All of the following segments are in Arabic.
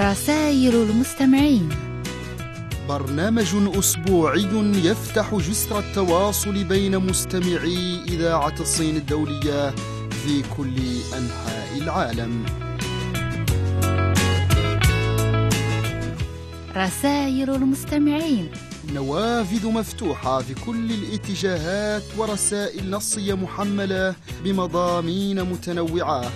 رسائل المستمعين. برنامج أسبوعي يفتح جسر التواصل بين مستمعي إذاعة الصين الدولية في كل أنحاء العالم. رسائل المستمعين. نوافذ مفتوحة في كل الاتجاهات ورسائل نصية محملة بمضامين متنوعة.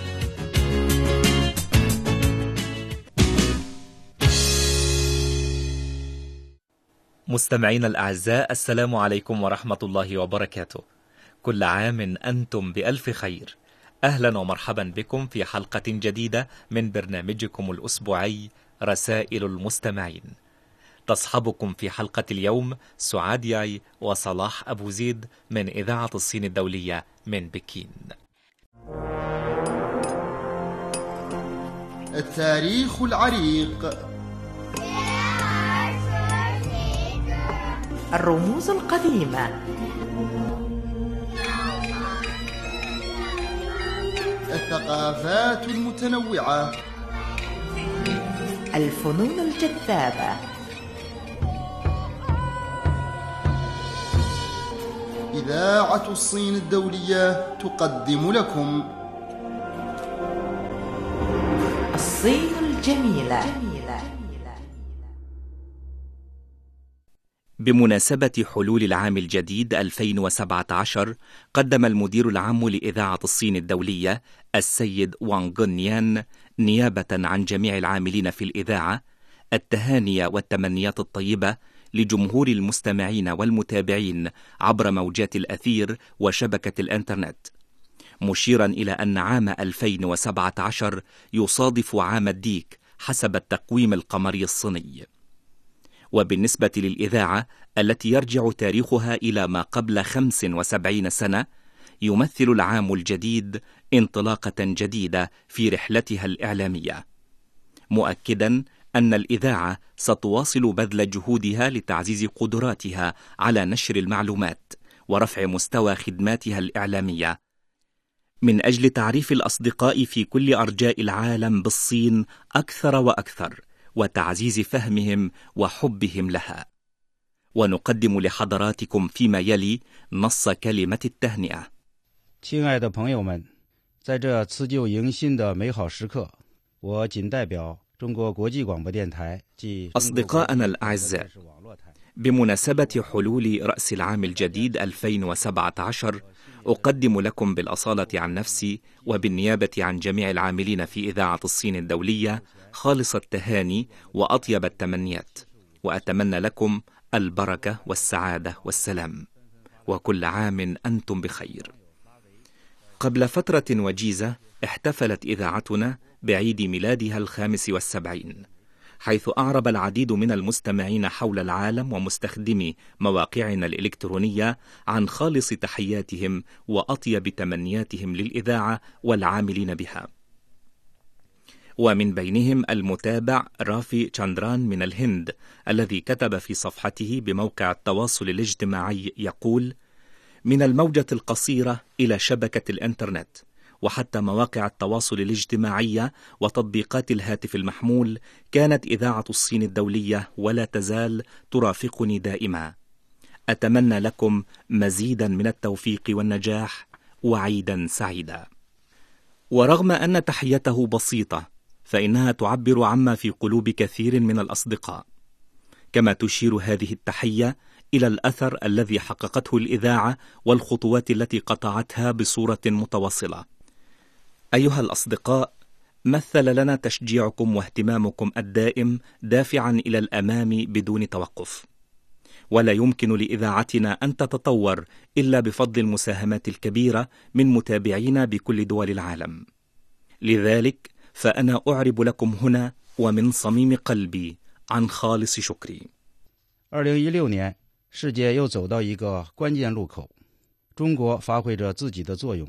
مستمعينا الأعزاء السلام عليكم ورحمة الله وبركاته. كل عام أنتم بألف خير. أهلا ومرحبا بكم في حلقة جديدة من برنامجكم الأسبوعي رسائل المستمعين. تصحبكم في حلقة اليوم سعاد ياي وصلاح أبو زيد من إذاعة الصين الدولية من بكين. التاريخ العريق. الرموز القديمة. الثقافات المتنوعة. الفنون الجذابة. إذاعة الصين الدولية تقدم لكم. الصين الجميلة. بمناسبة حلول العام الجديد 2017 قدم المدير العام لإذاعة الصين الدولية السيد وانغ نيان نيابة عن جميع العاملين في الإذاعة التهاني والتمنيات الطيبة لجمهور المستمعين والمتابعين عبر موجات الأثير وشبكة الإنترنت. مشيرا إلى أن عام 2017 يصادف عام الديك حسب التقويم القمري الصيني. وبالنسبة للإذاعة التي يرجع تاريخها إلى ما قبل 75 سنة يمثل العام الجديد انطلاقة جديدة في رحلتها الإعلامية. مؤكدا أن الإذاعة ستواصل بذل جهودها لتعزيز قدراتها على نشر المعلومات ورفع مستوى خدماتها الإعلامية. من أجل تعريف الأصدقاء في كل أرجاء العالم بالصين أكثر وأكثر وتعزيز فهمهم وحبهم لها ونقدم لحضراتكم فيما يلي نص كلمة التهنئة 亲爱的朋友们，在这辞旧迎新的美好时刻，我谨代表中国国际广播电台及 أصدقائنا الأعزاء بمناسبة حلول رأس العام الجديد 2017 أقدم لكم بالأصالة عن نفسي وبالنيابة عن جميع العاملين في إذاعة الصين الدولية خالص التهاني وأطيب التمنيات وأتمنى لكم البركة والسعادة والسلام وكل عام أنتم بخير. قبل فترة وجيزة احتفلت إذاعتنا بعيد ميلادها الخامس والسبعين حيث أعرب العديد من المستمعين حول العالم ومستخدمي مواقعنا الإلكترونية عن خالص تحياتهم وأطيب تمنياتهم للإذاعة والعاملين بها. ومن بينهم المتابع رافي تشاندران من الهند الذي كتب في صفحته بموقع التواصل الاجتماعي يقول من الموجة القصيرة إلى شبكة الإنترنت وحتى مواقع التواصل الاجتماعية وتطبيقات الهاتف المحمول كانت إذاعة الصين الدولية ولا تزال ترافقني دائما. أتمنى لكم مزيدا من التوفيق والنجاح وعيدا سعيدا. ورغم أن تحيته بسيطة فإنها تعبر عما في قلوب كثير من الأصدقاء. كما تشير هذه التحية إلى الأثر الذي حققته الإذاعة والخطوات التي قطعتها بصورة متواصلة. أيها الأصدقاء مثل لنا تشجيعكم واهتمامكم الدائم دافعا إلى الأمام بدون توقف. ولا يمكن لإذاعتنا أن تتطور إلا بفضل المساهمات الكبيرة من متابعينا بكل دول العالم. لذلك فأنا أعرب لكم هنا ومن صميم قلبي عن خالص شكري 二零一六年，世界又走到一个关键路口，中国发挥着自己的作用。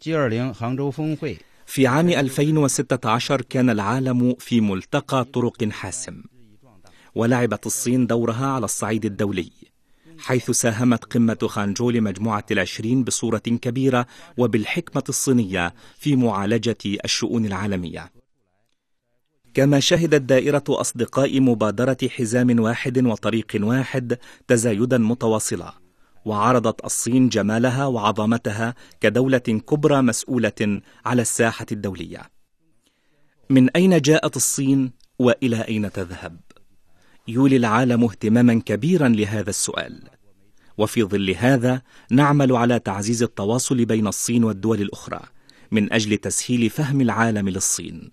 G20 杭州峰会 في عام 2016 كان العالم في ملتقى طرق حاسم ولعبت الصين دورها على الصعيد الدولي حيث ساهمت قمة خانجو لمجموعة العشرين بصورة كبيرة وبالحكمة الصينية في معالجة الشؤون العالمية كما شهدت دائرة أصدقاء مبادرة حزام واحد وطريق واحد تزايدا متواصلا وعرضت الصين جمالها وعظمتها كدولة كبرى مسؤولة على الساحة الدولية من أين جاءت الصين وإلى أين تذهب؟ يولي العالم اهتماما كبيرا لهذا السؤال وفي ظل هذا نعمل على تعزيز التواصل بين الصين والدول الأخرى من أجل تسهيل فهم العالم للصين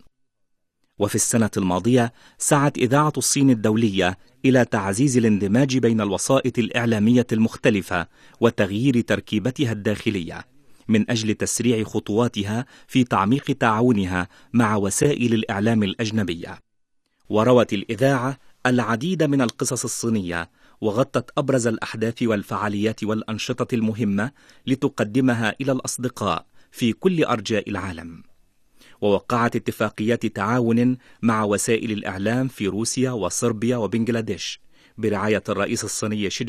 وفي السنة الماضية سعت إذاعة الصين الدولية إلى تعزيز الاندماج بين الوسائط الإعلامية المختلفة وتغيير تركيبتها الداخلية من أجل تسريع خطواتها في تعميق تعاونها مع وسائل الإعلام الأجنبية. وروت الإذاعة العديد من القصص الصينية وغطت أبرز الأحداث والفعاليات والأنشطة المهمة لتقدمها إلى الأصدقاء في كل أرجاء العالم. ووقعت اتفاقيات تعاون مع وسائل الإعلام في روسيا وصربيا وبنغلاديش برعاية الرئيس الصيني شي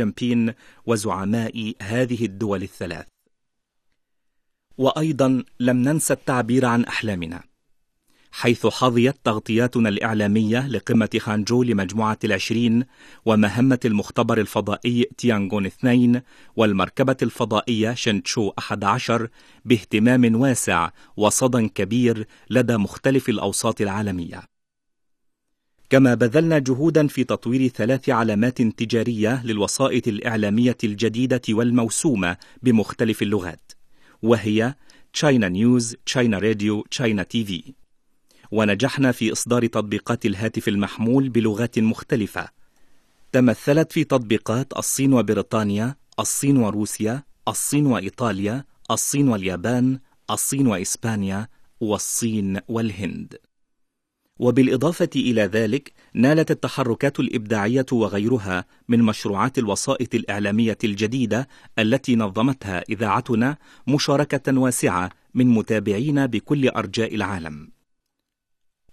وزعماء هذه الدول الثلاث. وأيضا لم ننسى التعبير عن أحلامنا. حيث حظيت تغطياتنا الإعلامية لقمة خانجو لمجموعة العشرين ومهمة المختبر الفضائي تيانغون اثنين والمركبة الفضائية شنتشو أحد عشر باهتمام واسع وصدى كبير لدى مختلف الأوساط العالمية. كما بذلنا جهودا في تطوير ثلاث علامات تجارية للوسائط الإعلامية الجديدة والموسومة بمختلف اللغات وهي نيوز، تشاينا راديو، تشاينا تي في ونجحنا في إصدار تطبيقات الهاتف المحمول بلغات مختلفة تمثلت في تطبيقات الصين وبريطانيا، الصين وروسيا، الصين وإيطاليا، الصين واليابان، الصين وإسبانيا، والصين والهند. وبالإضافة إلى ذلك نالت التحركات الإبداعية وغيرها من مشروعات الوسائط الإعلامية الجديدة التي نظمتها إذاعتنا مشاركة واسعة من متابعين بكل أرجاء العالم.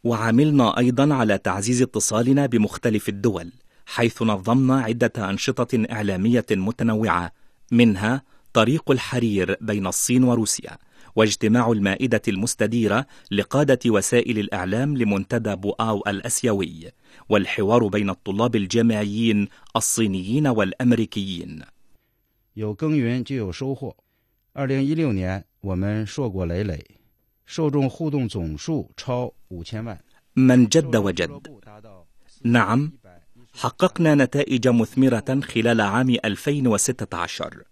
وعملنا أيضا على تعزيز اتصالنا بمختلف الدول حيث نظمنا عدة أنشطة إعلامية متنوعة منها طريق الحرير بين الصين وروسيا واجتماع المائدة المستديرة لقادة وسائل الإعلام لمنتدى بوآو الأسيوي والحوار بين الطلاب الجامعيين الصينيين والأمريكيين 有耕耘就有收获。二零一六年，我们硕果累累， 受众互动总数超五千万。 من جد وجد نعم حققنا نتائج مثمرة خلال عام 2016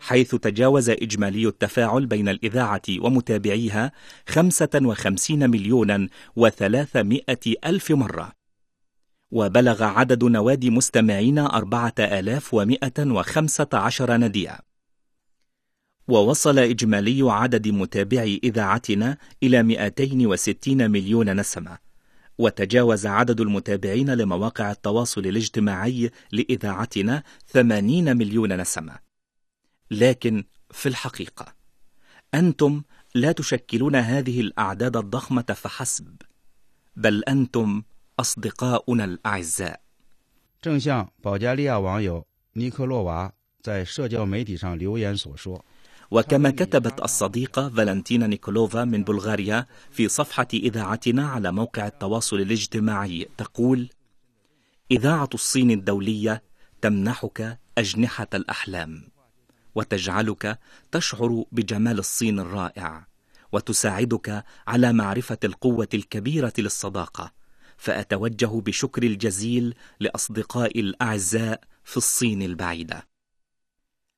حيث تجاوز إجمالي التفاعل بين الإذاعة ومتابعيها 55 مليونا و300 ألف مرة وبلغ عدد نوادي مستمعين 4115 ناديا ووصل إجمالي عدد متابعي إذاعتنا إلى 260 مليون نسمة وتجاوز عدد المتابعين لمواقع التواصل الاجتماعي لإذاعتنا 80 مليون نسمة لكن في الحقيقة أنتم لا تشكلون هذه الأعداد الضخمة فحسب بل أنتم أصدقاؤنا الأعزاء 正像保加利亚网友尼科洛娃在社交媒体上留言所说， وكما كتبت الصديقة فالنتينا نيكولوفا من بلغاريا في صفحة إذاعتنا على موقع التواصل الاجتماعي تقول: إذاعة الصين الدولية تمنحك أجنحة الأحلام، وتجعلك تشعر بجمال الصين الرائع، وتساعدك على معرفة القوة الكبيرة للصداقة، فأتوجه بشكر الجزيل لأصدقائي الأعزاء في الصين البعيدة.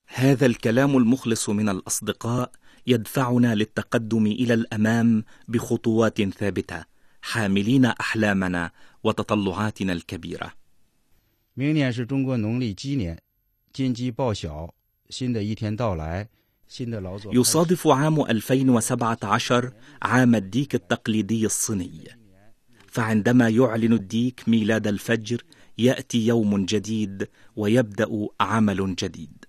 هذا الكلام المخلص من الاصدقاء يدفعنا للتقدم الى الامام بخطوات ثابته حاملين احلامنا وتطلعاتنا الكبيره 明年是中国农历鸡年，金鸡报晓，新的一天到来，新的劳作开始。 يصادف عام 2017 عام الديك التقليدي الصيني فعندما يعلن الديك ميلاد الفجر ياتي يوم جديد ويبدا عمل جديد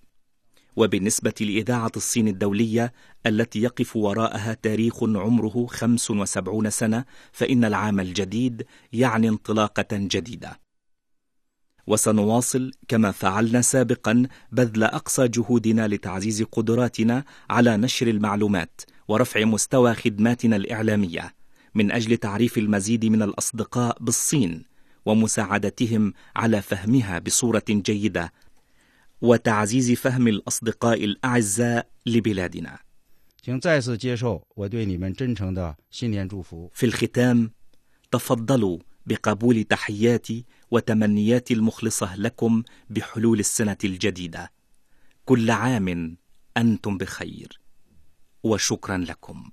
وبالنسبة لإذاعة الصين الدولية التي يقف وراءها تاريخ عمره 75 سنة فإن العام الجديد يعني انطلاقة جديدة. وسنواصل كما فعلنا سابقا بذل أقصى جهودنا لتعزيز قدراتنا على نشر المعلومات ورفع مستوى خدماتنا الإعلامية من أجل تعريف المزيد من الأصدقاء بالصين ومساعدتهم على فهمها بصورة جيدة وتعزيز فهم الأصدقاء الأعزاء لبلادنا. في الختام تفضلوا بقبول تحياتي وتمنياتي المخلصة لكم بحلول السنة الجديدة. كل عام أنتم بخير وشكرا لكم.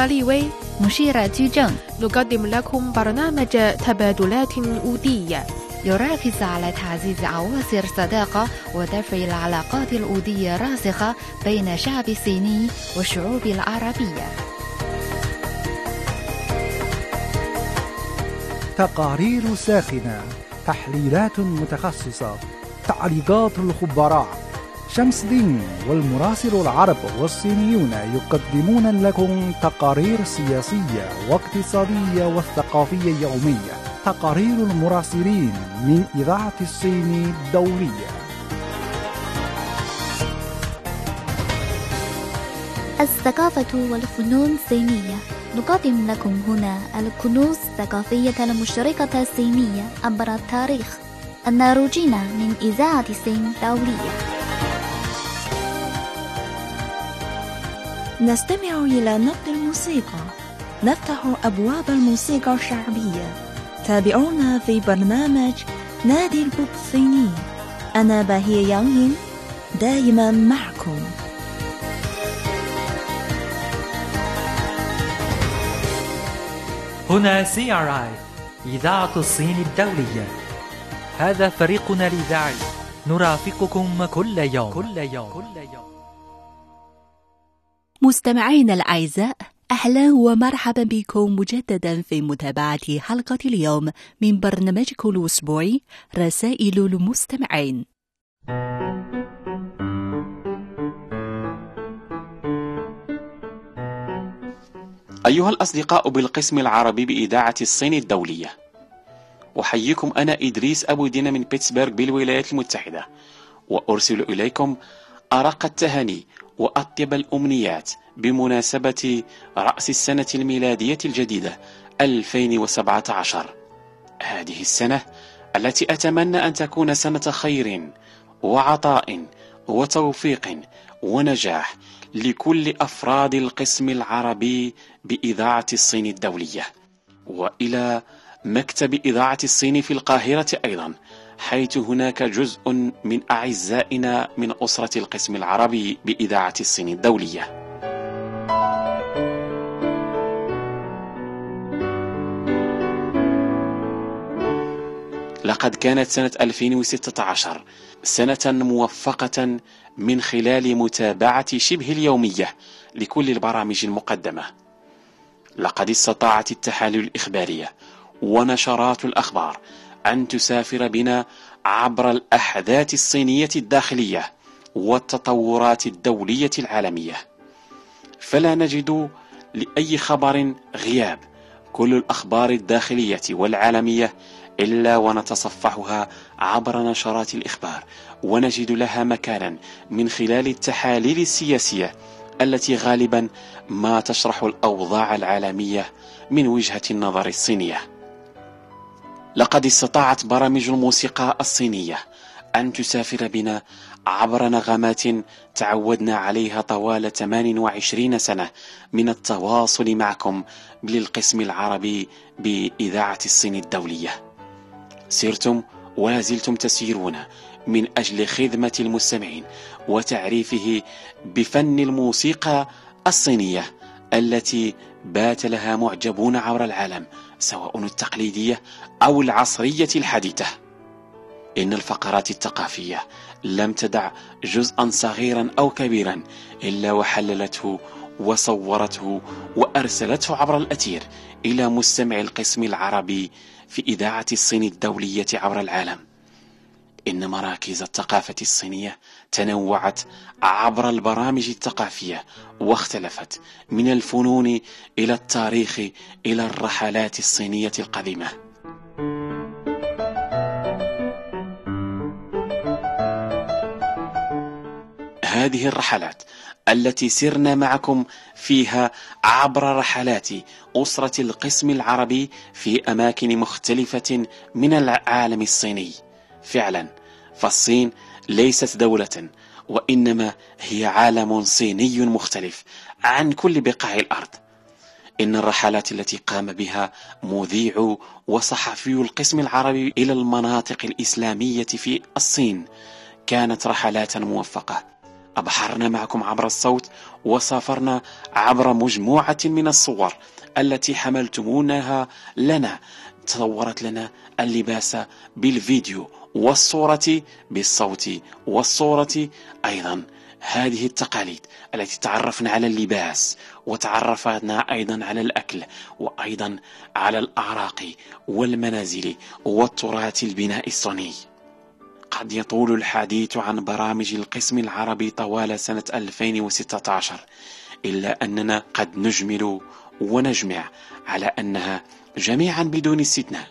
سلمى ليوي مشيرة تي تيجان نقدم لكم برنامج تبادلات أودية يراكز على تعزيز عواصر الصداقة ودفع العلاقات الأودية الراسخة بين الشعب الصيني والشعوب العربية تقارير ساخنة تحليلات متخصصة تعليقات الخبراء شمس دين والمراسل العرب والصينيون يقدمون لكم تقارير سياسية واقتصادية والثقافية يومية. تقارير المراسلين من إذاعة الصين الدولية. الثقافة والفنون الصينية نقدم لكم هنا الكنوز الثقافية المشتركة الصينية عبر التاريخ. الناروجين من إذاعة الصين الدولية. نستمع إلى نبض الموسيقى. نفتح أبواب الموسيقى الشعبية. تابعونا في برنامج نادي البوب الصيني أنا باهية يانغين دائما معكم. هنا CRI إذاعة الصين الدولية. هذا فريقنا الإذاعي. نرافقكم كل يوم. كل يوم. كل يوم. مستمعينا الأعزاء أهلا ومرحبا بكم مجددا في متابعة حلقة اليوم من برنامجكم الأسبوعي رسائل المستمعين. أيها الأصدقاء بالقسم العربي بإذاعة الصين الدولية أحييكم أنا إدريس أبو دينا من بيتسبرغ بالولايات المتحدة وأرسل إليكم أرق التهاني وأطيب الأمنيات بمناسبة رأس السنة الميلادية الجديدة 2017 هذه السنة التي أتمنى أن تكون سنة خير وعطاء وتوفيق ونجاح لكل أفراد القسم العربي بإذاعة الصين الدولية وإلى مكتب إذاعة الصين في القاهرة أيضا. حيث هناك جزء من أعزائنا من أسرة القسم العربي بإذاعة الصين الدولية. لقد كانت سنة 2016 سنة موفقة من خلال متابعة شبه اليومية لكل البرامج المقدمة. لقد استطاعت التحاليل الإخبارية ونشرات الأخبار أن تسافر بنا عبر الأحداث الصينية الداخلية والتطورات الدولية العالمية. فلا نجد لأي خبر غياب كل الأخبار الداخلية والعالمية إلا ونتصفحها عبر نشرات الإخبار ونجد لها مكانا من خلال التحاليل السياسية التي غالبا ما تشرح الأوضاع العالمية من وجهة النظر الصينية. لقد استطاعت برامج الموسيقى الصينية أن تسافر بنا عبر نغمات تعودنا عليها طوال 28 سنة من التواصل معكم للقسم العربي بإذاعة الصين الدولية. سرتم ولا زلتم تسيرون من أجل خدمة المستمعين وتعريفه بفن الموسيقى الصينية التي بات لها معجبون عبر العالم سواء التقليدية أو العصرية الحديثة. إن الفقرات الثقافية لم تدع جزءا صغيرا أو كبيرا إلا وحللته وصورته وأرسلته عبر الأثير إلى مستمع القسم العربي في إذاعة الصين الدولية عبر العالم. إن مراكز الثقافة الصينية تنوعت عبر البرامج الثقافية واختلفت من الفنون إلى التاريخ إلى الرحلات الصينية القديمة. هذه الرحلات التي سرنا معكم فيها عبر رحلات أسرة القسم العربي في أماكن مختلفة من العالم الصيني. فعلا. فالصين ليست دولة وإنما هي عالم صيني مختلف عن كل بقاع الأرض. إن الرحلات التي قام بها مذيع وصحفي القسم العربي إلى المناطق الإسلامية في الصين كانت رحلات موفقة. أبحرنا معكم عبر الصوت وسافرنا عبر مجموعة من الصور التي حملتمونها لنا تصورت لنا اللباس بالفيديو والصورة بالصوت والصورة أيضا. هذه التقاليد التي تعرفنا على اللباس وتعرفنا أيضا على الأكل وأيضا على الأعراق والمنازل والتراث البناء الصيني. قد يطول الحديث عن برامج القسم العربي طوال سنة 2016 إلا أننا قد نجمل ونجمع على أنها جميعا بدون استثناء.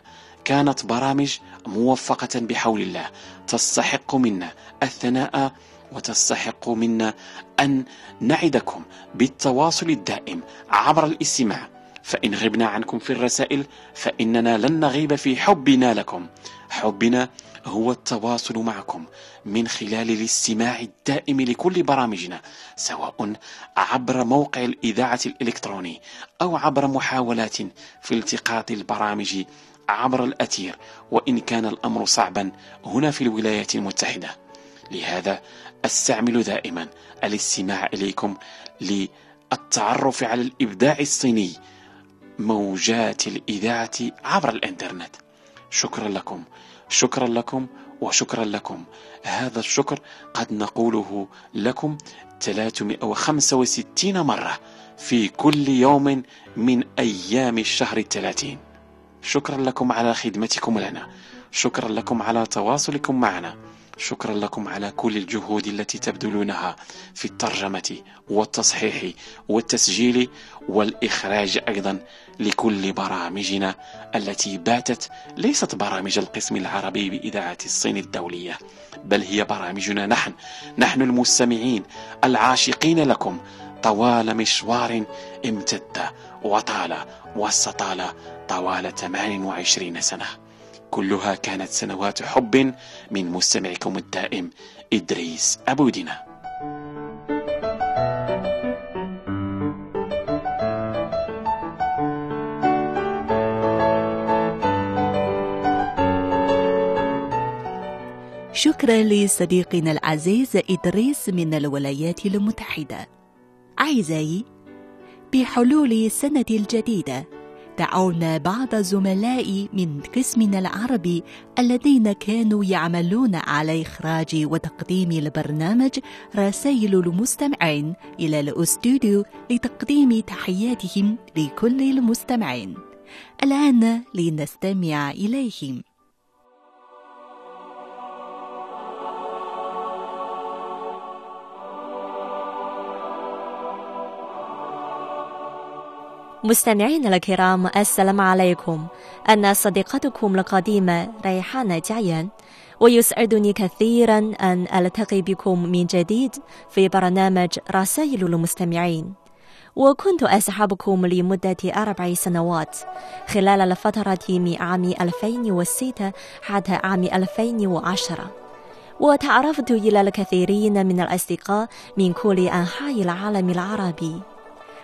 كانت برامج موفقة بحول الله. تستحق منا الثناء وتستحق منا أن نعدكم بالتواصل الدائم عبر الاستماع. فإن غبنا عنكم في الرسائل فإننا لن نغيب في حبنا لكم. حبنا هو التواصل معكم من خلال الاستماع الدائم لكل برامجنا سواء عبر موقع الإذاعة الإلكتروني أو عبر محاولات في التقاط البرامج عبر الأثير وإن كان الأمر صعبا هنا في الولايات المتحدة. لهذا أستعمل دائما الاستماع إليكم للتعرف على الإبداع الصيني موجات الإذاعة عبر الإنترنت. شكرا لكم. شكرا لكم وشكرا لكم. هذا الشكر قد نقوله لكم 365 مرة في كل يوم من أيام الشهر الثلاثين. شكرا لكم على خدمتكم لنا. شكرا لكم على تواصلكم معنا. شكرا لكم على كل الجهود التي تبذلونها في الترجمة والتصحيح والتسجيل والإخراج أيضا لكل برامجنا التي باتت ليست برامج القسم العربي بإذاعة الصين الدولية بل هي برامجنا نحن نحن المستمعين العاشقين لكم طوال مشوار امتد وطال واستطال طوال 28 سنة. كلها كانت سنوات حب من مستمعكم الدائم إدريس أبو دينا شكرا لصديقنا العزيز إدريس من الولايات المتحدة. أعزائي بحلول السنة الجديدة دعونا بعض زملائي من قسمنا العربي الذين كانوا يعملون على إخراج وتقديم البرنامج رسائل المستمعين إلى الأستوديو لتقديم تحياتهم لكل المستمعين. الآن لنستمع إليهم. مستمعينا الكرام السلام عليكم. أنا صديقتكم القديمة ريحانة جايان ويسعدني كثيرا أن ألتقي بكم من جديد في برنامج رسائل المستمعين. وكنت أصحابكم لمدة أربع سنوات خلال الفترة من عام 2006 حتى عام 2010 وتعرفت إلى الكثيرين من الأصدقاء من كل أنحاء العالم العربي.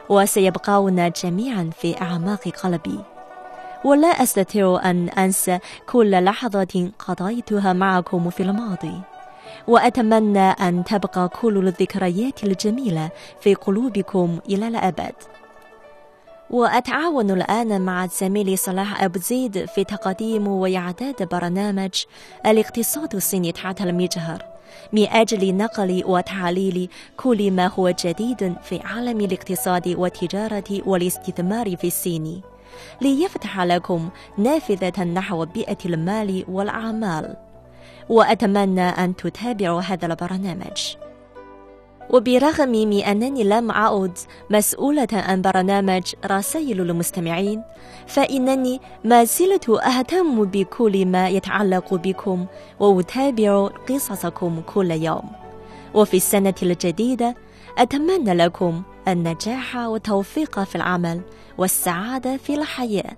وسيبقون جميعا في أعماق قلبي. ولا أستطيع أن أنسى كل لحظة قضيتها معكم في الماضي. وأتمنى أن تبقى كل الذكريات الجميلة في قلوبكم إلى الأبد. وأتعاون الآن مع زميلي صلاح أبو زيد في تقديم وإعداد برنامج الاقتصاد الصيني تحت المجهر. من أجل نقل وتعليل كل ما هو جديد في عالم الاقتصاد والتجارة والاستثمار في الصين. ليفتح لكم نافذة نحو بيئة المال والأعمال. وأتمنى أن تتابعوا هذا البرنامج. وبرغم من أنني لم أعد مسؤولة عن برنامج رسائل المستمعين فإنني ما زلت أهتم بكل ما يتعلق بكم وأتابع قصصكم كل يوم. وفي السنة الجديدة أتمنى لكم النجاح والتوفيق في العمل والسعادة في الحياة.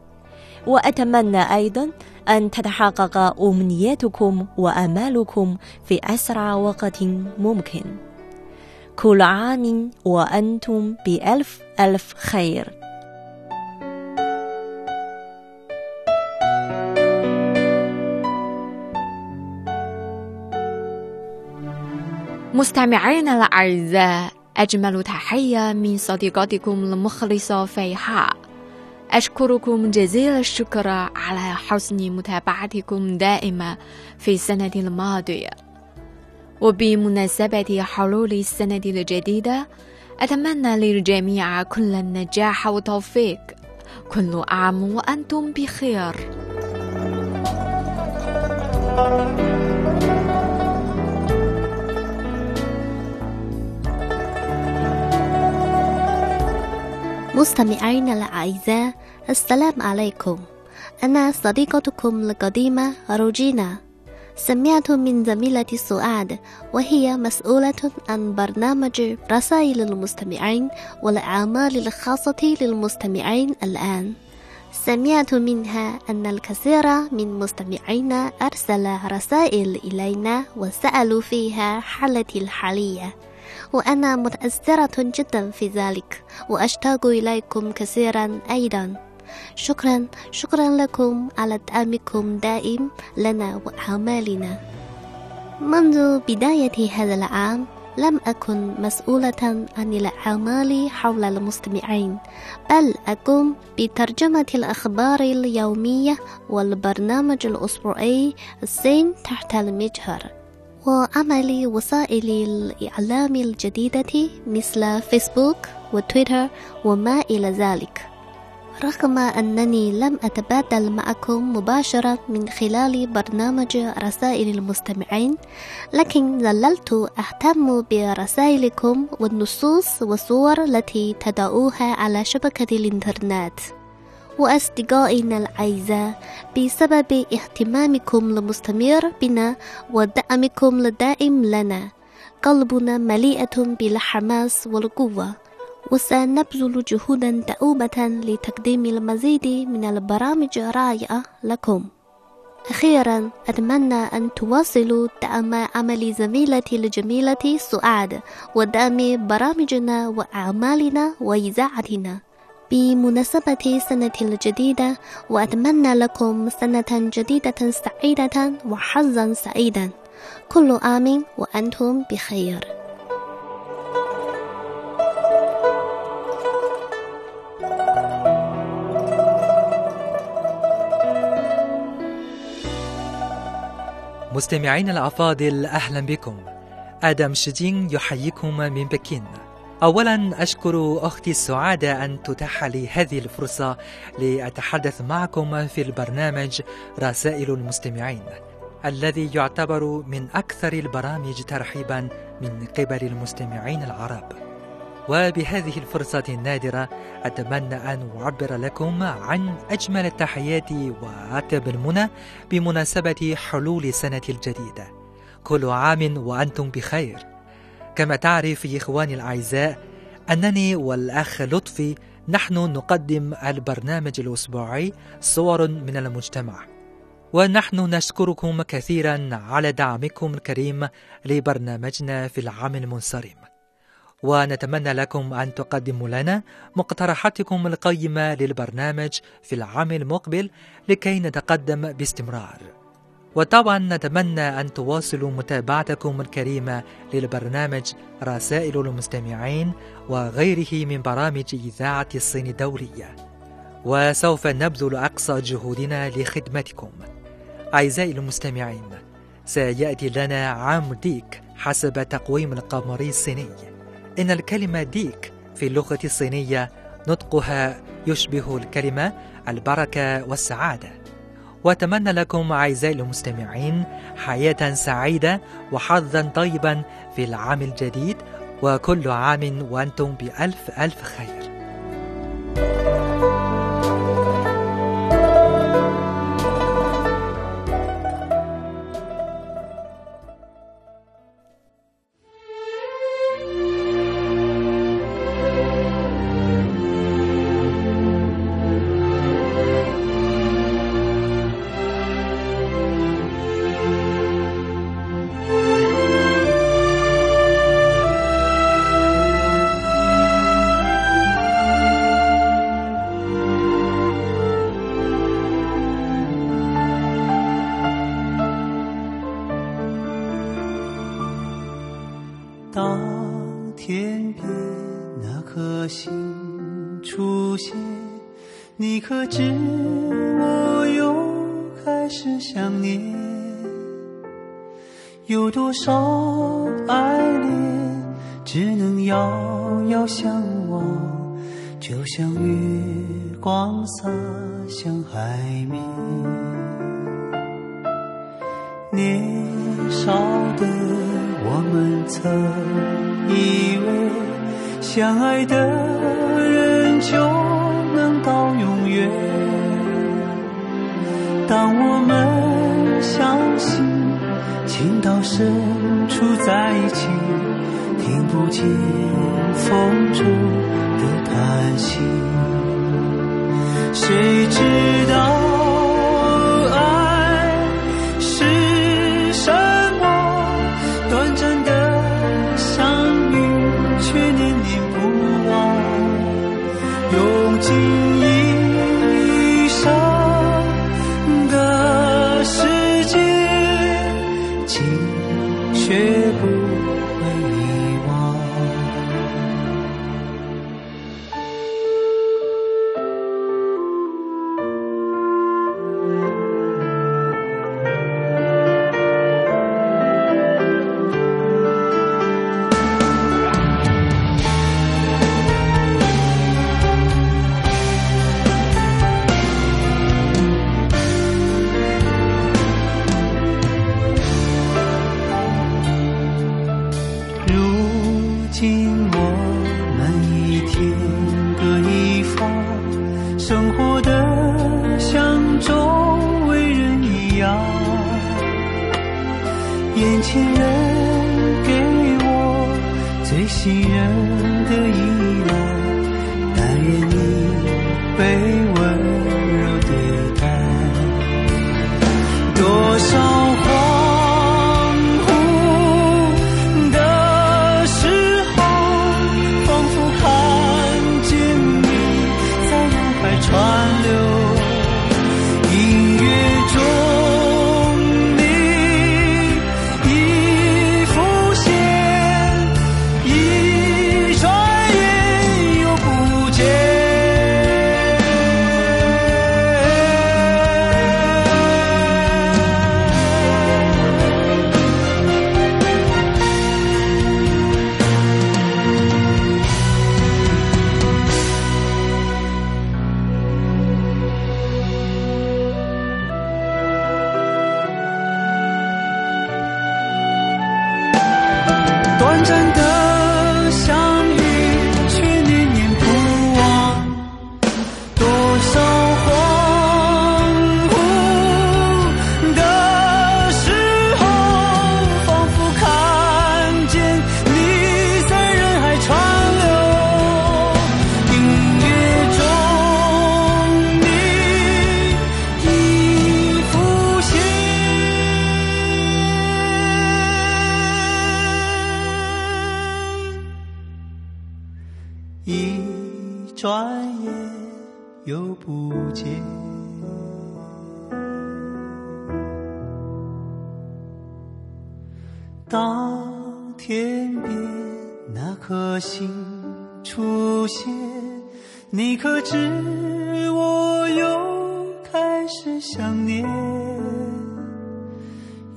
وأتمنى أيضا أن تتحقق أمنياتكم وآمالكم في أسرع وقت ممكن. كل عام وأنتم بألف ألف خير. مستمعينا الأعزاء أجمل تحية من صديقتكم المخلصة فيحاء. أشكركم جزيل الشكر على حسن متابعتكم دائما في السنة الماضية. وبمناسبة حلول السنة الجديدة أتمنى للجميع كل النجاح والتوفيق. كل عام وأنتم بخير. مستمعينا الأعزاء السلام عليكم. أنا صديقتكم القديمة روجينا. سمعت من زميلتي سعاد وهي مسؤولة عن برنامج رسائل المستمعين والأعمال الخاصة للمستمعين الآن. سمعت منها أن الكثير من مستمعينا أرسل رسائل إلينا وسألوا فيها حالتي الحالية وأنا متأثرة جدا في ذلك وأشتاق إليكم كثيرا أيضا. شكرا شكرا لكم على دعمكم دائم لنا وأعمالنا. منذ بداية هذا العام لم أكن مسؤولة عن الأعمال حول المستمعين بل أقوم بترجمة الأخبار اليومية والبرنامج الأسبوعي السين تحت المجهر وعمل وسائل الإعلام الجديدة مثل فيسبوك وتويتر وما إلى ذلك. رغم أنني لم أتبادل معكم مباشرة من خلال برنامج رسائل المستمعين لكن ظللت أهتم برسائلكم والنصوص والصور التي تضعوها على شبكة الإنترنت. وأصدقائنا الأعزاء بسبب اهتمامكم المستمر بنا ودعمكم الدائم لنا قلبنا مليئة بالحماس والقوة. وسنبذل جهودا دؤوبة لتقديم المزيد من البرامج الرائعة لكم. أخيرا أتمنى أن تواصلوا دعم عمل زميلتي الجميلة سعاد ودعم برامجنا وأعمالنا وإذاعتنا. بمناسبة السنة الجديدة وأتمنى لكم سنة جديدة سعيدة وحظا سعيدا. كل عام وأنتم بخير. مستمعين الأفاضل أهلا بكم. آدم شجين يحييكم من بكين. أولا أشكر أختي السعادة أن تتاح لي هذه الفرصة لأتحدث معكم في البرنامج رسائل المستمعين الذي يعتبر من أكثر البرامج ترحيبا من قبل المستمعين العرب. وبهذه الفرصة النادرة أتمنى أن أعبر لكم عن أجمل التحيات وأطيب المنى بمناسبة حلول السنة الجديدة كل عام وأنتم بخير. كما تعرف إخواني الأعزاء أنني والأخ لطفي نحن نقدم البرنامج الأسبوعي صور من المجتمع. ونحن نشكركم كثيرا على دعمكم الكريم لبرنامجنا في العام المنصرم. ونتمنى لكم أن تقدموا لنا مقترحاتكم القيمة للبرنامج في العام المقبل لكي نتقدم باستمرار. وطبعا نتمنى أن تواصلوا متابعتكم الكريمة للبرنامج رسائل المستمعين وغيره من برامج إذاعة الصين الدولية. وسوف نبذل أقصى جهودنا لخدمتكم. أعزائي المستمعين سيأتي لنا عام ديك حسب تقويم القمري الصيني. إن الكلمة ديك في اللغة الصينية نطقها يشبه الكلمة البركة والسعادة. وأتمنى لكم أعزائي المستمعين حياة سعيدة وحظا طيبا في العام الجديد وكل عام وأنتم بألف ألف خير.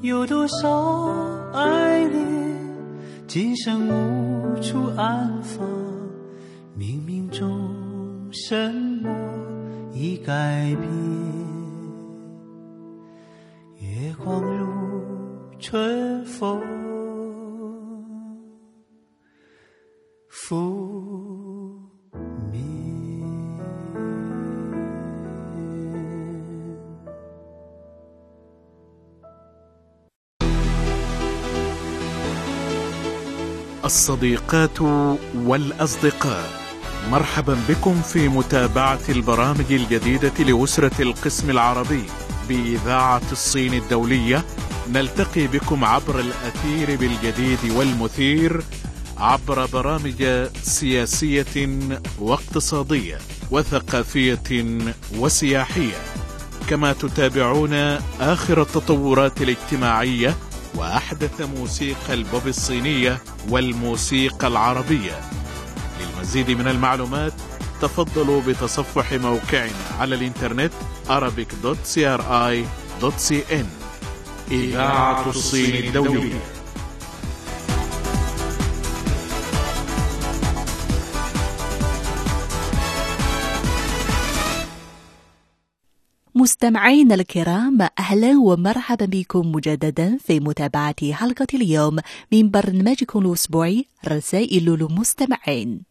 有多少爱恋今生无处安放冥冥中什么已改变。月光如春风拂 الصديقات والأصدقاء. مرحبا بكم في متابعة البرامج الجديدة لأسرة القسم العربي بإذاعة الصين الدولية. نلتقي بكم عبر الأثير بالجديد والمثير عبر برامج سياسية واقتصادية وثقافية وسياحية. كما تتابعون آخر التطورات الاجتماعية وأحدث موسيقى البوب الصينية والموسيقى العربية. للمزيد من المعلومات تفضلوا بتصفح موقعنا على الإنترنت arabic.cri.cn إذاعة الصين الدولية. مستمعينا الكرام أهلا ومرحبا بكم مجددا في متابعة حلقة اليوم من برنامجكم الأسبوعي رسائل المستمعين.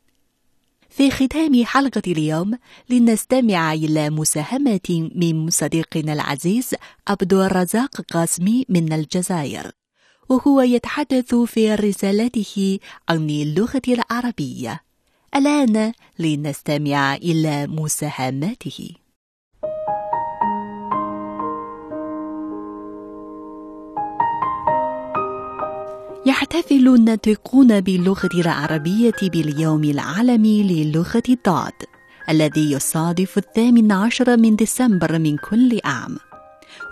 في ختام حلقة اليوم لنستمع إلى مساهمة من صديقنا العزيز عبد الرزاق قاسمي من الجزائر وهو يتحدث في رسالته عن اللغة العربية. الآن لنستمع إلى مساهماته يحتفل الناطقون باللغة العربية باليوم العالمي للغة الضاد الذي يصادف الثامن عشر من ديسمبر من كل عام.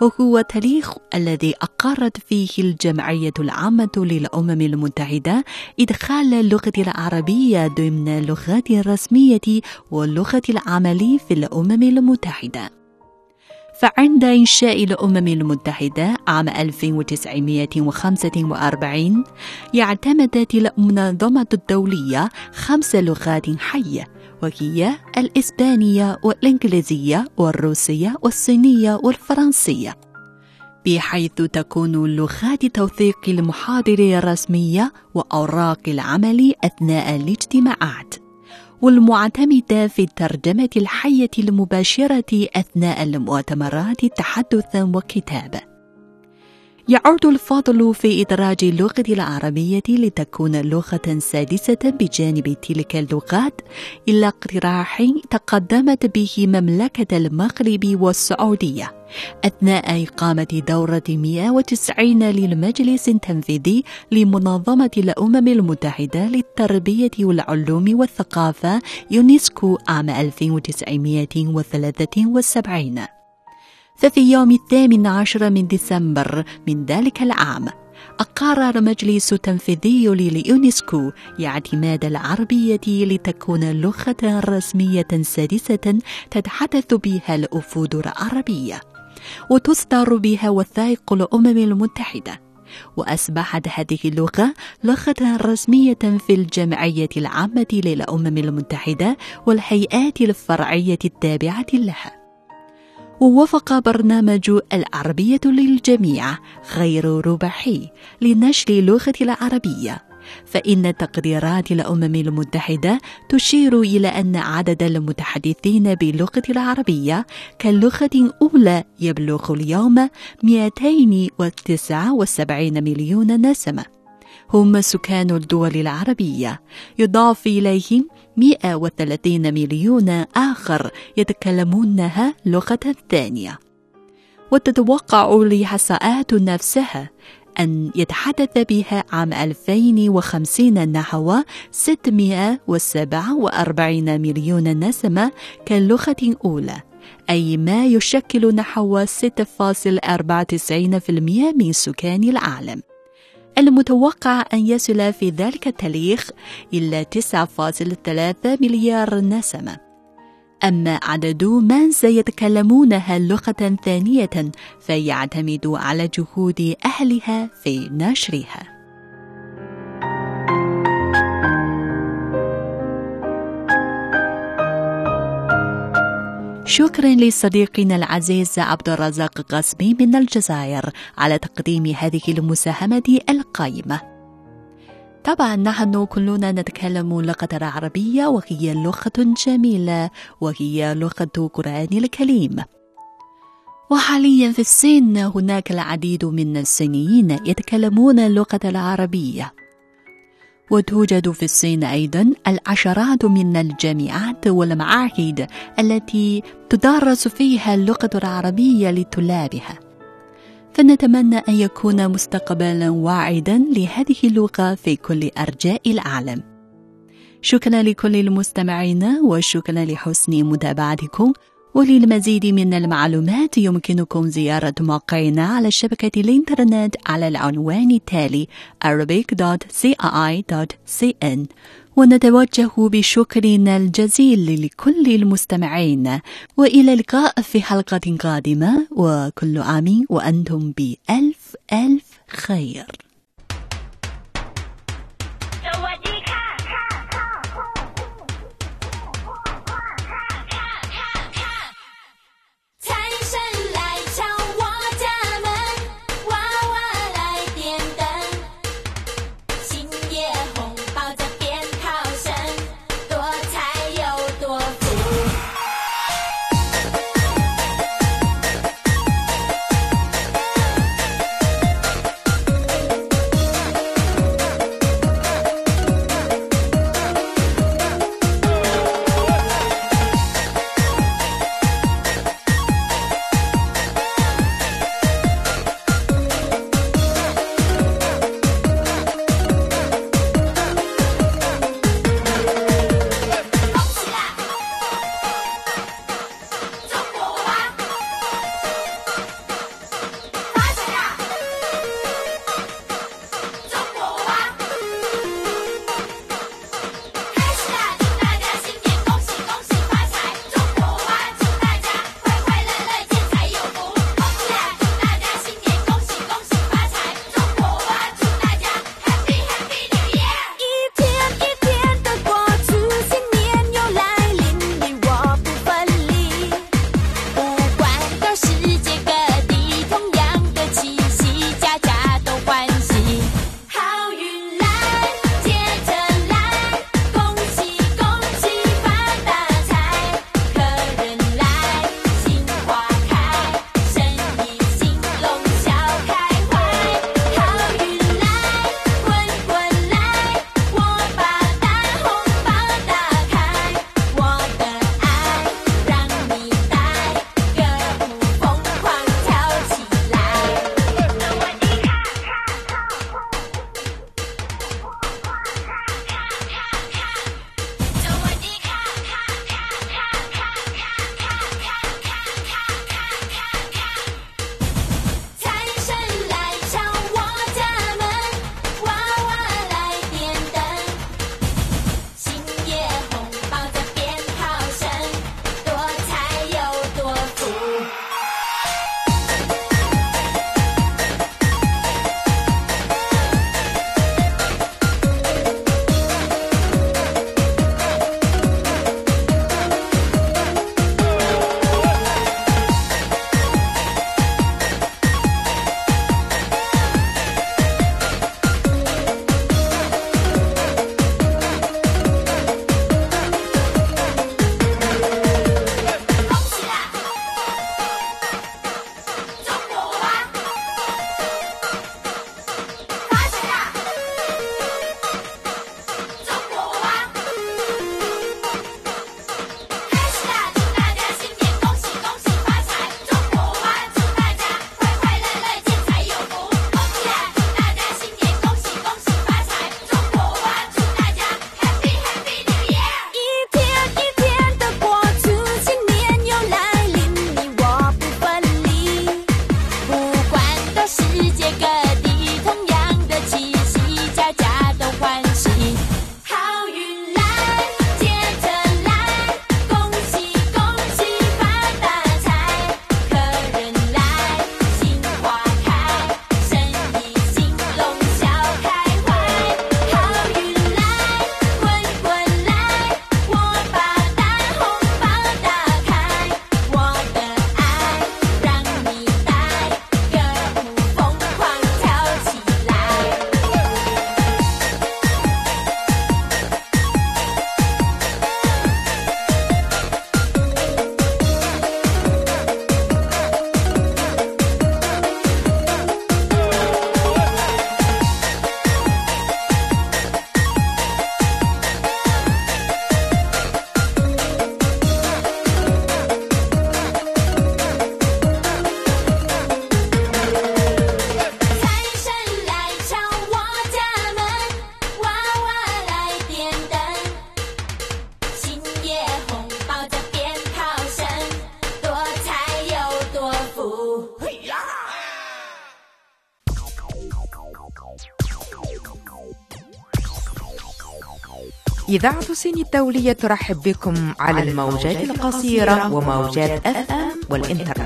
وهو تاريخ الذي أقرت فيه الجمعية العامة للأمم المتحدة إدخال اللغة العربية ضمن اللغات الرسمية واللغة العملية في الأمم المتحدة. فعند إنشاء الأمم المتحدة عام 1945 اعتمدت المنظمة الدولية خمس لغات حية وهي الإسبانية والإنجليزية والروسية والصينية والفرنسية. بحيث تكون لغات توثيق المحاضر الرسمية وأوراق العمل أثناء الاجتماعات. والمعتمدة في الترجمة الحية المباشرة أثناء المؤتمرات تحدثا وكتابة. يعود الفضل في إدراج اللغة العربية لتكون لغة سادسة بجانب تلك اللغات إلى اقتراح تقدمت به مملكة المغرب والسعودية أثناء إقامة دورة 190 للمجلس التنفيذي لمنظمة الأمم المتحدة للتربية والعلوم والثقافة يونسكو عام 1973 ففي يوم الثامن عشر من ديسمبر من ذلك العام أقرر المجلس التنفيذي لليونسكو اعتماد العربية لتكون لغة رسمية سادسة تتحدث بها الأفود العربية وتصدر بها وثائق الأمم المتحدة وأصبحت هذه اللغة لغة رسمية في الجمعية العامة للأمم المتحدة والهيئات الفرعية التابعة لها. ووافق برنامج العربية للجميع غير ربحي لنشر اللغة العربية. فإن تقديرات الأمم المتحدة تشير إلى أن عدد المتحدثين باللغة العربية كاللغة أولى يبلغ اليوم 279 مليون نسمة. هم سكان الدول العربية. يضاف إليهم 130 مليون آخر يتكلمونها لغة ثانية وتتوقع الإحصاءات نفسها أن يتحدث بها عام 2050 نحو 647 مليون نسمة كاللغة أولى أي ما يشكل نحو 6.94% من سكان العالم. المتوقع أن يصل في ذلك التاريخ إلى 9.3 مليار نسمة. أما عدد من سيتكلمونها لغة ثانية فيعتمد على جهود أهلها في نشرها. شكرا لصديقنا العزيز عبد الرزاق قاسمي من الجزائر على تقديم هذه المساهمة القائمة. طبعا نحن كلنا نتكلم اللغة العربية وهي لغة جميلة وهي لغة القرآن الكريم. وحاليا في الصين هناك العديد من الصينيين يتكلمون اللغة العربية. وتوجد في الصين أيضا العشرات من الجامعات والمعاهد التي تدرس فيها اللغة العربية لطلابها. فنتمنى أن يكون مستقبلا واعدا لهذه اللغة في كل أرجاء العالم. شكرا لكل المستمعين وشكرا لحسن متابعتكم. وللمزيد من المعلومات يمكنكم زيارة موقعنا على شبكة الإنترنت على العنوان التالي arabic.cii.cn ونتوجه بشكرنا الجزيل لكل المستمعين. وإلى اللقاء في حلقة قادمة وكل عام وأنتم بألف ألف خير. إذاعة الصين الدولية ترحب بكم على الموجات القصيرة وموجات أف أم والإنترنت.